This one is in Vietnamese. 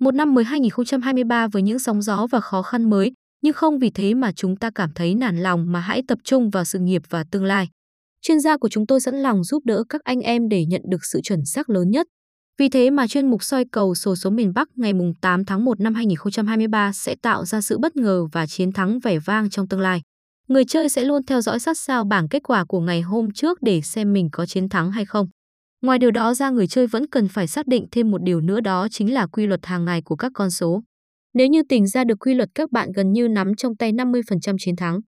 Một năm mới 2023 với những sóng gió và khó khăn mới, nhưng không vì thế mà chúng ta cảm thấy nản lòng mà hãy tập trung vào sự nghiệp và tương lai. Chuyên gia của chúng tôi sẵn lòng giúp đỡ các anh em để nhận được sự chuẩn xác lớn nhất. Vì thế mà chuyên mục soi cầu sổ số miền Bắc ngày 8 tháng 1 năm 2023 sẽ tạo ra sự bất ngờ và chiến thắng vẻ vang trong tương lai. Người chơi sẽ luôn theo dõi sát sao bảng kết quả của ngày hôm trước để xem mình có chiến thắng hay không. Ngoài điều đó ra, người chơi vẫn cần phải xác định thêm một điều nữa đó chính là quy luật hàng ngày của các con số. Nếu như tìm ra được quy luật, các bạn gần như nắm trong tay 50% chiến thắng.